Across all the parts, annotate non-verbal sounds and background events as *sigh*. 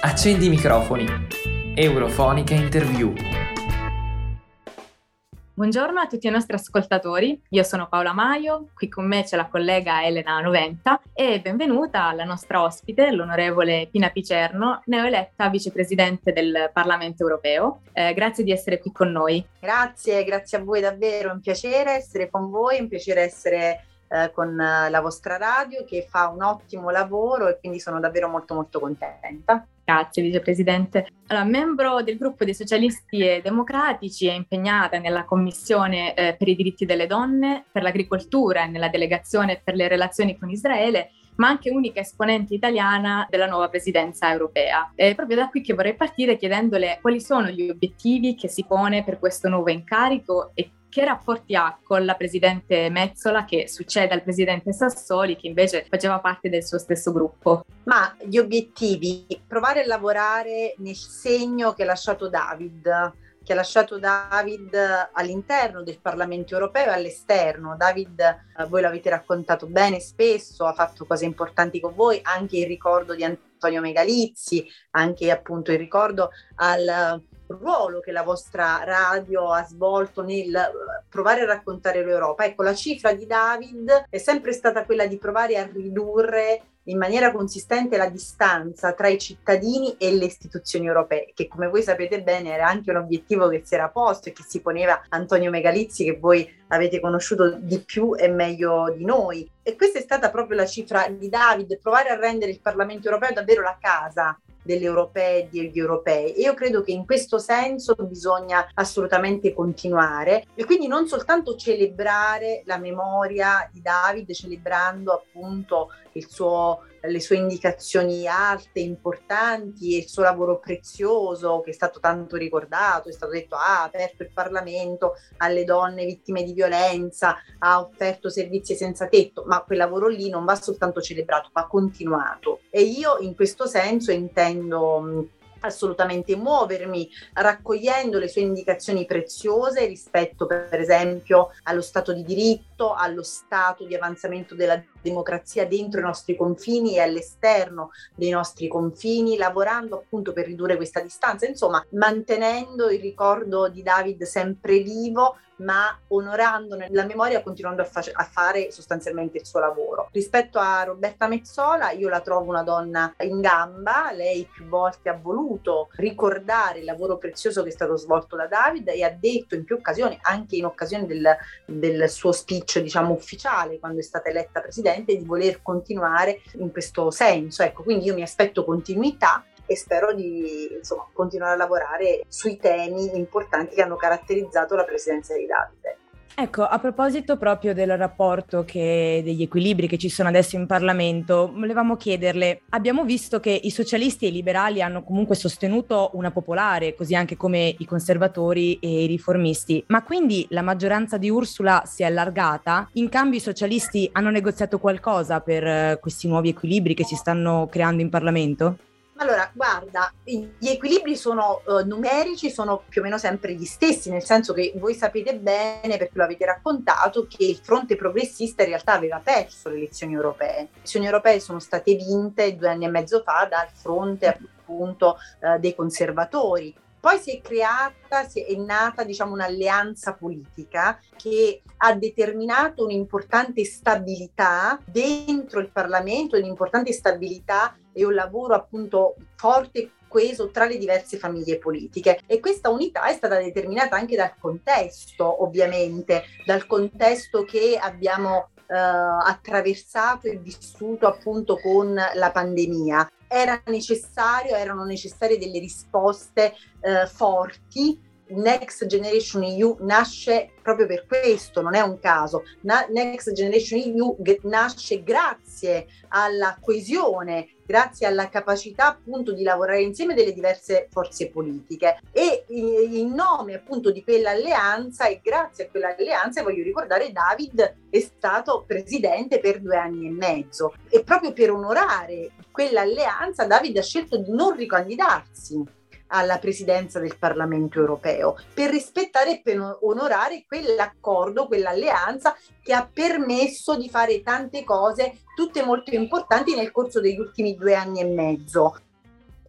Accendi i microfoni. Eurofonica Interview. Buongiorno a tutti i nostri ascoltatori, io sono Paola Maio, qui con me c'è la collega Elena Noventa e benvenuta alla nostra ospite, l'onorevole Pina Picerno, neoeletta vicepresidente del Parlamento europeo. Eh, grazie di essere qui con noi. Grazie, grazie a voi davvero, è un piacere essere con voi, è un piacere essere eh, con la vostra radio che fa un ottimo lavoro e quindi sono davvero molto molto contenta. Grazie Vicepresidente. Allora, membro del gruppo dei socialisti e democratici, è impegnata nella Commissione eh, per i diritti delle donne, per l'agricoltura e nella delegazione per le relazioni con Israele ma anche unica esponente italiana della nuova presidenza europea. È proprio da qui che vorrei partire chiedendole quali sono gli obiettivi che si pone per questo nuovo incarico e che rapporti ha con la presidente Mezzola che succede al presidente Sassoli che invece faceva parte del suo stesso gruppo? Ma gli obiettivi, provare a lavorare nel segno che ha lasciato David che ha lasciato David all'interno del Parlamento europeo e all'esterno. David, eh, voi l'avete raccontato bene spesso, ha fatto cose importanti con voi, anche il ricordo di Antonio Megalizzi, anche appunto il ricordo al ruolo che la vostra radio ha svolto nel eh, provare a raccontare l'Europa. Ecco, la cifra di David è sempre stata quella di provare a ridurre in maniera consistente la distanza tra i cittadini e le istituzioni europee, che come voi sapete bene era anche un obiettivo che si era posto e che si poneva Antonio Megalizzi, che voi avete conosciuto di più e meglio di noi. E questa è stata proprio la cifra di David, provare a rendere il Parlamento europeo davvero la casa delle europee e degli europei. E io credo che in questo senso bisogna assolutamente continuare e quindi non soltanto celebrare la memoria di David, celebrando appunto suo, le sue indicazioni alte, importanti e il suo lavoro prezioso che è stato tanto ricordato, è stato detto ah, ha aperto il Parlamento alle donne vittime di violenza, ha offerto servizi senza tetto, ma quel lavoro lì non va soltanto celebrato, va continuato. E io in questo senso intendo assolutamente muovermi raccogliendo le sue indicazioni preziose rispetto per esempio allo stato di diritto, allo stato di avanzamento della democrazia dentro i nostri confini e all'esterno dei nostri confini, lavorando appunto per ridurre questa distanza, insomma mantenendo il ricordo di David sempre vivo ma onorandone la memoria continuando a, fa- a, fare sostanzialmente il suo lavoro. Rispetto a Roberta Mezzola, io la trovo una donna in gamba, lei più volte ha voluto ricordare il lavoro prezioso che è stato svolto da David e ha detto in più occasioni, anche in occasione del, del suo speech diciamo ufficiale quando è stata eletta presidente, presidente di voler continuare in questo senso. Ecco, quindi io mi aspetto continuità e spero di insomma, continuare a lavorare sui temi importanti che hanno caratterizzato la presidenza di Davide. Ecco, a proposito proprio del rapporto che, degli equilibri che ci sono adesso in Parlamento, volevamo chiederle, abbiamo visto che i socialisti e i liberali hanno comunque sostenuto una popolare, così anche come i conservatori e i riformisti, ma quindi la maggioranza di Ursula si è allargata? In cambio i socialisti hanno negoziato qualcosa per eh, questi nuovi equilibri che si stanno creando in Parlamento? Allora, guarda, gli equilibri sono uh, numerici, sono più o meno sempre gli stessi, nel senso che voi sapete bene, perché lo avete raccontato, che il fronte progressista in realtà aveva perso le elezioni europee. Le elezioni europee sono state vinte due anni e mezzo fa dal fronte appunto uh, dei conservatori. Poi si è creata, si è nata diciamo un'alleanza politica che ha determinato un'importante stabilità dentro il Parlamento, un'importante stabilità e un lavoro appunto forte e coeso tra le diverse famiglie politiche e questa unità è stata determinata anche dal contesto ovviamente, dal contesto che abbiamo eh, attraversato e vissuto appunto con la pandemia. Era necessario, erano necessarie delle risposte eh, forti Next Generation EU nasce proprio per questo, non è un caso. Na- Next Generation EU g- nasce grazie alla coesione, grazie alla capacità appunto di lavorare insieme delle diverse forze politiche. E in nome appunto di quell'alleanza e grazie a quell'alleanza voglio ricordare David è stato presidente per due anni e mezzo. E proprio per onorare quell'alleanza David ha scelto di non ricandidarsi alla presidenza del Parlamento europeo, per rispettare e per onorare quell'accordo, quell'alleanza che ha permesso di fare tante cose, tutte molto importanti nel corso degli ultimi due anni e mezzo.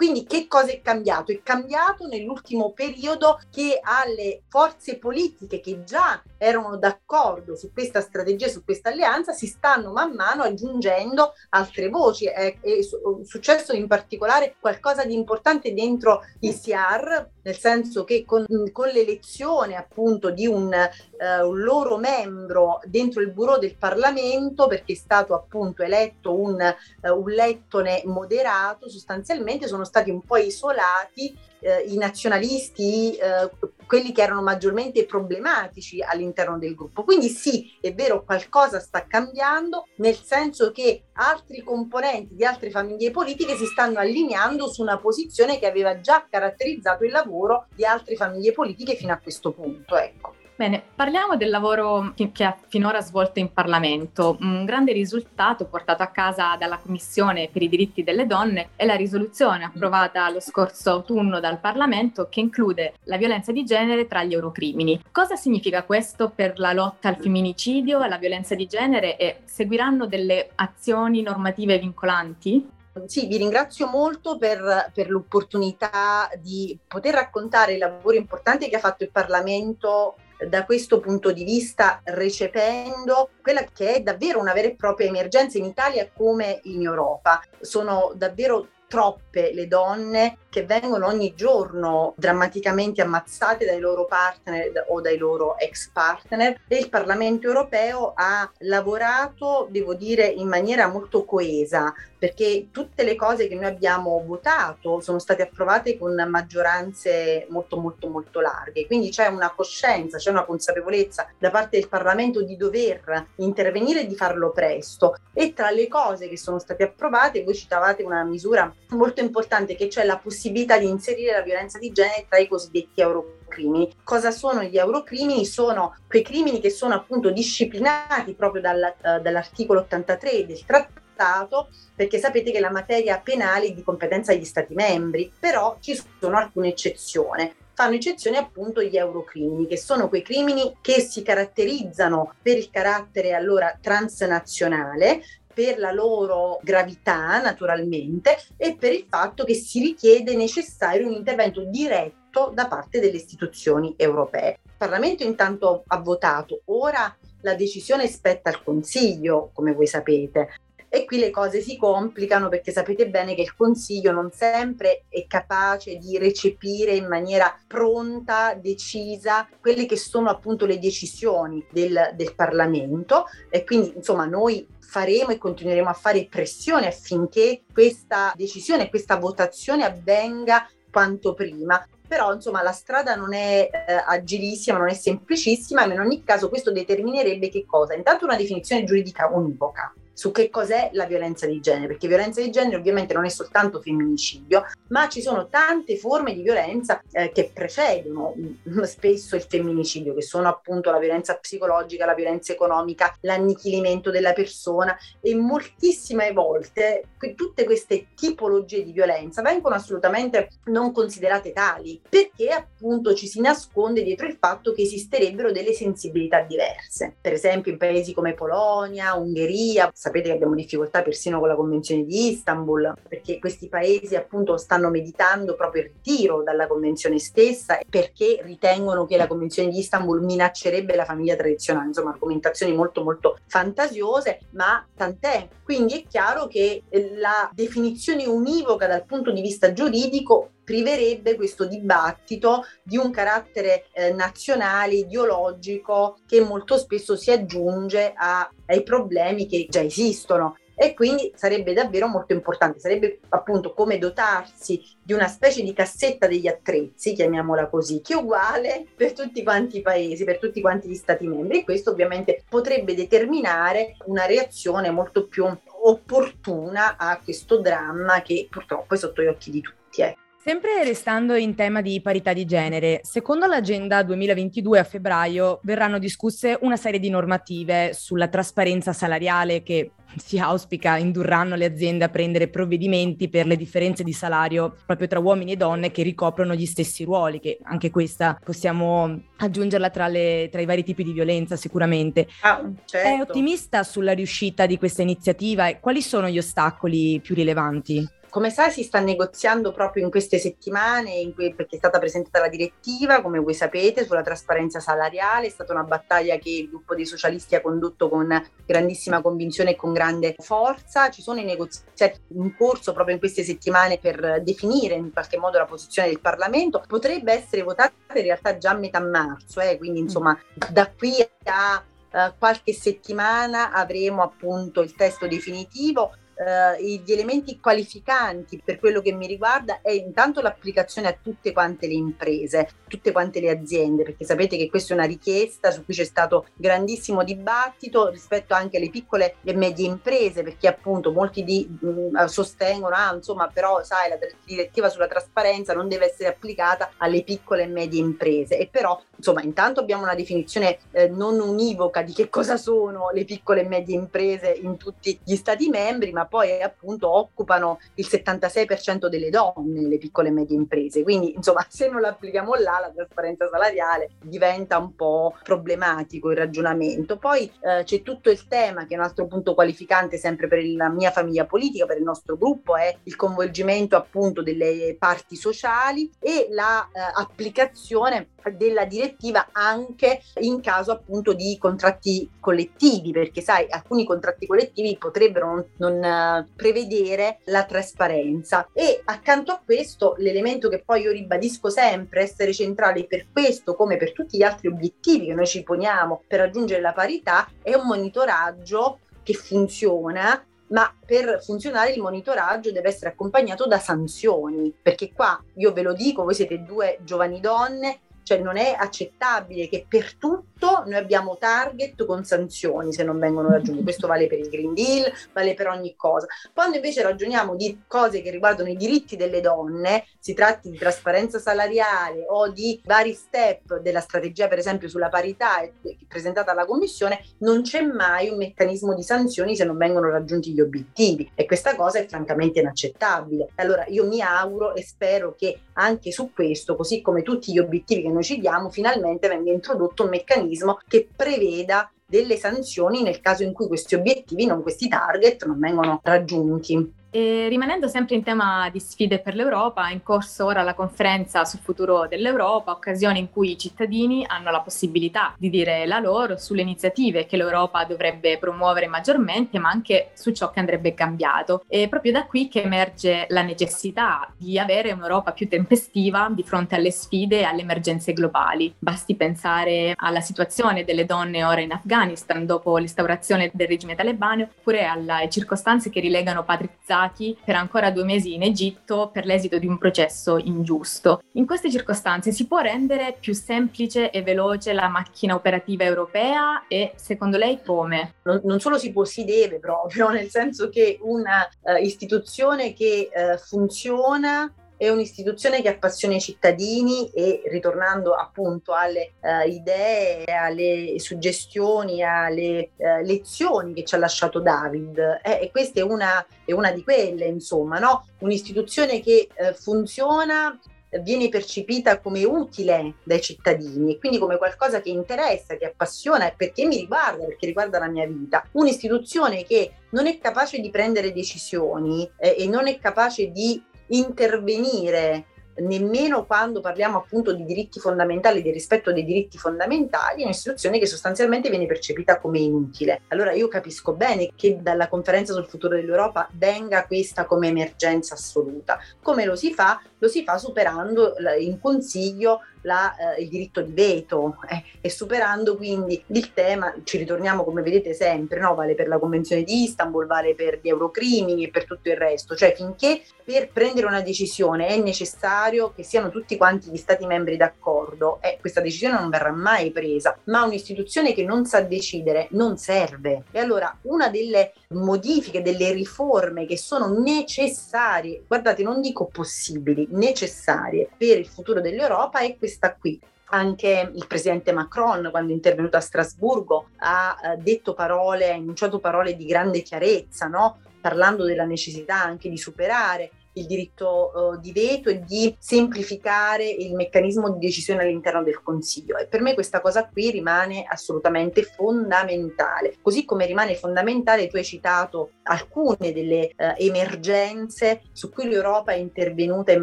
Quindi che cosa è cambiato? È cambiato nell'ultimo periodo che alle forze politiche che già erano d'accordo su questa strategia, su questa alleanza, si stanno man mano aggiungendo altre voci. È, è successo in particolare qualcosa di importante dentro i SIAR, nel senso che con, con l'elezione appunto di un, uh, un, loro membro dentro il bureau del Parlamento, perché è stato appunto eletto un, uh, un lettone moderato, sostanzialmente sono stati un po' isolati eh, i nazionalisti, eh, quelli che erano maggiormente problematici all'interno del gruppo. Quindi sì, è vero, qualcosa sta cambiando, nel senso che altri componenti di altre famiglie politiche si stanno allineando su una posizione che aveva già caratterizzato il lavoro di altre famiglie politiche fino a questo punto. Ecco. Bene, parliamo del lavoro che, che, ha finora svolto in Parlamento. Un grande risultato portato a casa dalla Commissione per i diritti delle donne è la risoluzione approvata lo scorso autunno dal Parlamento che include la violenza di genere tra gli eurocrimini. Cosa significa questo per la lotta al femminicidio, alla violenza di genere e seguiranno delle azioni normative vincolanti? Sì, vi ringrazio molto per, per, l'opportunità di poter raccontare il lavoro importante che ha fatto il Parlamento da questo punto di vista recependo quella che è davvero una vera e propria emergenza in Italia come in Europa. Sono davvero troppe le donne che vengono ogni giorno drammaticamente ammazzate dai loro partner o dai loro ex partner. E il Parlamento europeo ha lavorato, devo dire, in maniera molto coesa perché tutte le cose che noi abbiamo votato sono state approvate con maggioranze molto molto molto larghe, quindi c'è una coscienza, c'è una consapevolezza da parte del Parlamento di dover intervenire e di farlo presto. E tra le cose che sono state approvate voi citavate una misura molto importante che c'è la possibilità di inserire la violenza di genere tra i cosiddetti eurocrimini. Cosa sono gli eurocrimini? Sono quei crimini che sono appunto disciplinati proprio dal, uh, dall'articolo 83 del trattato perché sapete che la materia penale è di competenza degli Stati membri, però ci sono alcune eccezioni fanno eccezione appunto gli eurocrimini, che sono quei crimini che si caratterizzano per il carattere allora transnazionale, per la loro gravità naturalmente e per il fatto che si richiede necessario un intervento diretto da parte delle istituzioni europee. Il Parlamento intanto ha votato, ora la decisione spetta al Consiglio, come voi sapete. E qui le cose si complicano perché sapete bene che il Consiglio non sempre è capace di recepire in maniera pronta, decisa, quelle che sono appunto le decisioni del, del Parlamento. E quindi insomma noi faremo e continueremo a fare pressione affinché questa decisione, questa votazione avvenga quanto prima però insomma la strada non è eh, agilissima, non è semplicissima, ma in ogni caso questo determinerebbe che cosa? Intanto una definizione giuridica univoca, su che cos'è la violenza di genere, perché violenza di genere ovviamente non è soltanto femminicidio, ma ci sono tante forme di violenza eh, che precedono mm, *laughs* spesso il femminicidio, che sono appunto la violenza psicologica, la violenza economica, l'annichilimento della persona e moltissime volte tutte queste tipologie di violenza vengono assolutamente non considerate tali, perché appunto ci si nasconde dietro il fatto che esisterebbero delle sensibilità diverse. Per esempio in paesi come Polonia, Ungheria, sapete che abbiamo difficoltà persino con la Convenzione di Istanbul, perché questi paesi appunto stanno meditando proprio il ritiro dalla Convenzione stessa perché ritengono che la Convenzione di Istanbul minaccerebbe la famiglia tradizionale, insomma argomentazioni molto molto fantasiose, ma tant'è. Quindi è chiaro che la definizione univoca dal punto di vista giuridico priverebbe questo dibattito di un carattere eh, nazionale, ideologico, che molto spesso si aggiunge a, ai problemi che già esistono e quindi sarebbe davvero molto importante, sarebbe appunto come dotarsi di una specie di cassetta degli attrezzi, chiamiamola così, che è uguale per tutti quanti i paesi, per tutti quanti gli stati membri e questo ovviamente potrebbe determinare una reazione molto più opportuna a questo dramma che purtroppo è sotto gli occhi di tutti. Eh. Sempre restando in tema di parità di genere, secondo l'agenda 2022 a febbraio verranno discusse una serie di normative sulla trasparenza salariale che *laughs* si auspica indurranno le aziende a prendere provvedimenti per le differenze di salario proprio tra uomini e donne che ricoprono gli stessi ruoli, che anche questa possiamo aggiungerla tra, le, tra i vari tipi di violenza sicuramente. Ah, certo. È ottimista sulla riuscita di questa iniziativa e quali sono gli ostacoli più rilevanti? Come sai si sta negoziando proprio in queste settimane in cui, perché è stata presentata la direttiva, come voi sapete, sulla trasparenza salariale, è stata una battaglia che il gruppo dei socialisti ha condotto con grandissima convinzione e con grande forza. Ci sono i negoziati in corso proprio in queste settimane per definire in qualche modo la posizione del Parlamento. Potrebbe essere votata in realtà già a metà marzo, eh, quindi insomma da qui a Uh, qualche settimana avremo appunto il testo definitivo eh, gli elementi qualificanti per quello che mi riguarda è intanto l'applicazione a tutte quante le imprese, tutte quante le aziende, perché sapete che questa è una richiesta su cui c'è stato grandissimo dibattito rispetto anche alle piccole e medie imprese, perché appunto molti di, mh, mm, sostengono, ah insomma però sai la direttiva sulla trasparenza non deve essere applicata alle piccole e medie imprese e però insomma intanto abbiamo una definizione eh, non univoca di che cosa sono le piccole e medie imprese in tutti gli stati membri, ma poi appunto occupano il 76% delle donne nelle piccole e medie imprese. Quindi, insomma, se non l'applichiamo là, la trasparenza salariale diventa un po' problematico il ragionamento. Poi eh, c'è tutto il tema che è un altro punto qualificante sempre per la mia famiglia politica, per il nostro gruppo, è il coinvolgimento appunto delle parti sociali e l'applicazione la, eh, della direttiva anche in caso appunto di contratti collettivi, perché sai, alcuni contratti collettivi potrebbero non, non prevedere la trasparenza. E accanto a questo l'elemento che poi io ribadisco sempre essere centrale per questo come per tutti gli altri obiettivi che noi ci poniamo per raggiungere la parità è un monitoraggio che funziona ma per funzionare il monitoraggio deve essere accompagnato da sanzioni, perché qua io ve lo dico, voi siete due giovani donne, cioè non è accettabile che per tutto noi abbiamo target con sanzioni se non vengono raggiunti. Questo vale per il Green Deal, vale per ogni cosa. Quando invece ragioniamo di cose che riguardano i diritti delle donne, si tratti di trasparenza salariale o di vari step della strategia, per esempio sulla parità presentata alla Commissione, non c'è mai un meccanismo di sanzioni se non vengono raggiunti gli obiettivi e questa cosa è francamente inaccettabile. Allora io mi auguro e spero che anche su questo, così come tutti gli obiettivi che noi ci diamo, finalmente venga introdotto un meccanismo che preveda delle sanzioni nel caso in cui questi obiettivi, non questi target, non vengono raggiunti. E rimanendo sempre in tema di sfide per l'Europa, è in corso ora la conferenza sul futuro dell'Europa, occasione in cui i cittadini hanno la possibilità di dire la loro sulle iniziative che l'Europa dovrebbe promuovere maggiormente, ma anche su ciò che andrebbe cambiato. È proprio da qui che emerge la necessità di avere un'Europa più tempestiva di fronte alle sfide e alle emergenze globali. Basti pensare alla situazione delle donne ora in Afghanistan dopo l'instaurazione del regime talebano, oppure alle circostanze che rilegano Patrick arrestati per ancora due mesi in Egitto per l'esito di un processo ingiusto. In queste circostanze si può rendere più semplice e veloce la macchina operativa europea e secondo lei come? Non, non solo si può, si deve proprio, *laughs* nel senso che una uh, istituzione che uh, funziona è un'istituzione che appassiona i cittadini e ritornando appunto alle uh, idee, alle suggestioni, alle uh, lezioni che ci ha lasciato David, eh, e questa è una, è una, di quelle, insomma, no? un'istituzione che uh, funziona viene percepita come utile dai cittadini e quindi come qualcosa che interessa, che appassiona perché mi riguarda, perché riguarda la mia vita. Un'istituzione che non è capace di prendere decisioni eh, e non è capace di intervenire nemmeno quando parliamo appunto di diritti fondamentali, di rispetto dei diritti fondamentali, è un'istituzione che sostanzialmente viene percepita come inutile. Allora io capisco bene che dalla conferenza sul futuro dell'Europa venga questa come emergenza assoluta. Come lo si fa? Lo si fa superando in consiglio la, eh, il diritto di veto eh, e superando quindi il tema, ci ritorniamo come vedete sempre, no? vale per la Convenzione di Istanbul, vale per gli eurocrimini e per tutto il resto, cioè finché per prendere una decisione è necessario che siano tutti quanti gli Stati membri d'accordo, eh, questa decisione non verrà mai presa, ma un'istituzione che non sa decidere non serve. E allora una delle modifiche, delle riforme che sono necessarie, guardate non dico possibili, necessarie per il futuro dell'Europa è questa qui. Anche il presidente Macron, quando è intervenuto a Strasburgo, ha eh, detto parole, ha enunciato parole di grande chiarezza, no? parlando della necessità anche di superare il diritto uh, di veto e di semplificare il meccanismo di decisione all'interno del Consiglio. E per me questa cosa qui rimane assolutamente fondamentale. Così come rimane fondamentale, tu hai citato alcune delle uh, emergenze su cui l'Europa è intervenuta in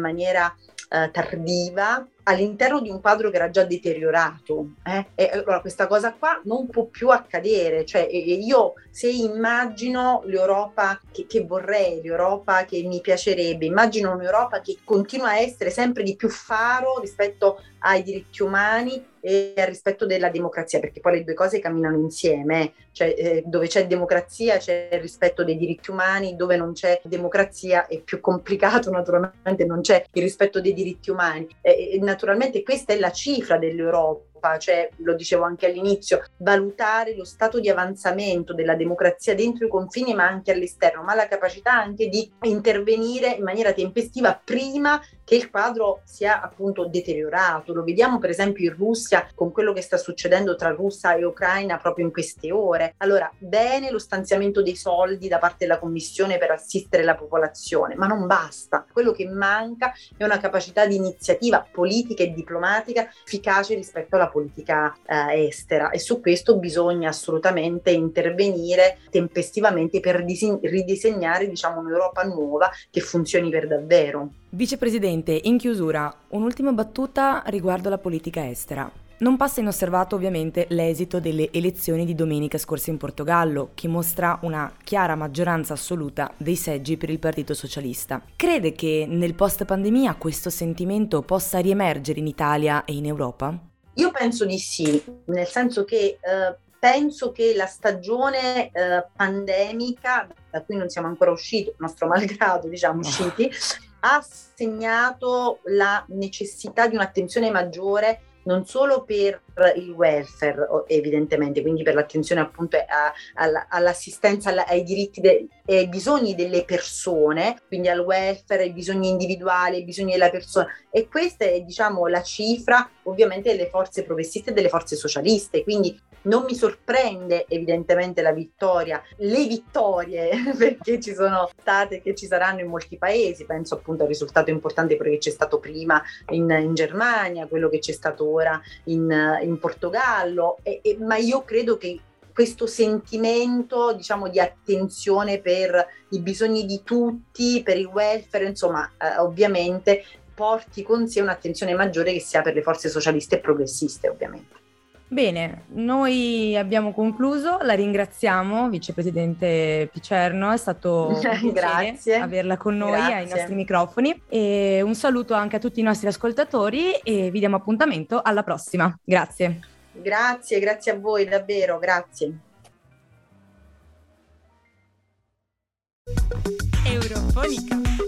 maniera uh, tardiva all'interno di un quadro che era già deteriorato. Eh? E allora questa cosa qua non può più accadere. Cioè, io se immagino l'Europa che, che, vorrei, l'Europa che mi piacerebbe, immagino un'Europa che continua a essere sempre di più faro rispetto ai diritti umani e al rispetto della democrazia, perché poi le due cose camminano insieme, cioè eh, dove c'è democrazia c'è il rispetto dei diritti umani, dove non c'è democrazia è più complicato, *laughs* naturalmente non c'è il rispetto dei diritti umani. Eh, naturalmente questa è la cifra dell'Europa cioè lo dicevo anche all'inizio, valutare lo stato di avanzamento della democrazia dentro i confini ma anche all'esterno, ma la capacità anche di intervenire in maniera tempestiva prima che il quadro sia appunto deteriorato. Lo vediamo per esempio in Russia con quello che sta succedendo tra Russia e Ucraina proprio in queste ore. Allora, bene lo stanziamento dei soldi da parte della Commissione per assistere la popolazione, ma non basta. Quello che manca è una capacità di iniziativa politica e diplomatica efficace rispetto alla politica eh, estera e su questo bisogna assolutamente intervenire tempestivamente per dise- ridisegnare diciamo, un'Europa nuova che funzioni per davvero. Vicepresidente, in chiusura, un'ultima battuta riguardo la politica estera. Non passa inosservato ovviamente l'esito delle elezioni di domenica scorsa in Portogallo, che mostra una chiara maggioranza assoluta dei seggi per il Partito Socialista. Crede che nel post pandemia questo sentimento possa riemergere in Italia e in Europa? Io penso di sì, nel senso che eh, penso che la stagione eh, pandemica, da cui non siamo ancora usciti, nostro *laughs* malgrado, diciamo, usciti, ha segnato la necessità di un'attenzione maggiore non solo per il welfare, evidentemente, quindi per l'attenzione appunto a, a, all'assistenza ai diritti e ai bisogni delle persone, quindi al welfare, ai bisogni individuali, ai bisogni della persona. E questa è, diciamo, la cifra ovviamente delle forze progressiste e delle forze socialiste. Quindi non mi sorprende evidentemente la vittoria, le vittorie *laughs* perché ci sono state e che ci saranno in molti paesi, penso appunto al risultato importante che c'è stato prima in, in Germania, quello che c'è stato ora in, in Portogallo, e, e, ma io credo che questo sentimento diciamo di attenzione per i bisogni di tutti, per il welfare, insomma eh, ovviamente porti con sé un'attenzione maggiore che sia per le forze socialiste e progressiste ovviamente. Bene, noi abbiamo concluso, la ringraziamo, vicepresidente Picerno, è stato *laughs* un piacere averla con noi Grazie. ai nostri microfoni e un saluto anche a tutti i nostri ascoltatori e vi diamo appuntamento alla prossima. Grazie. Grazie, grazie a voi davvero, grazie. Eurofonica.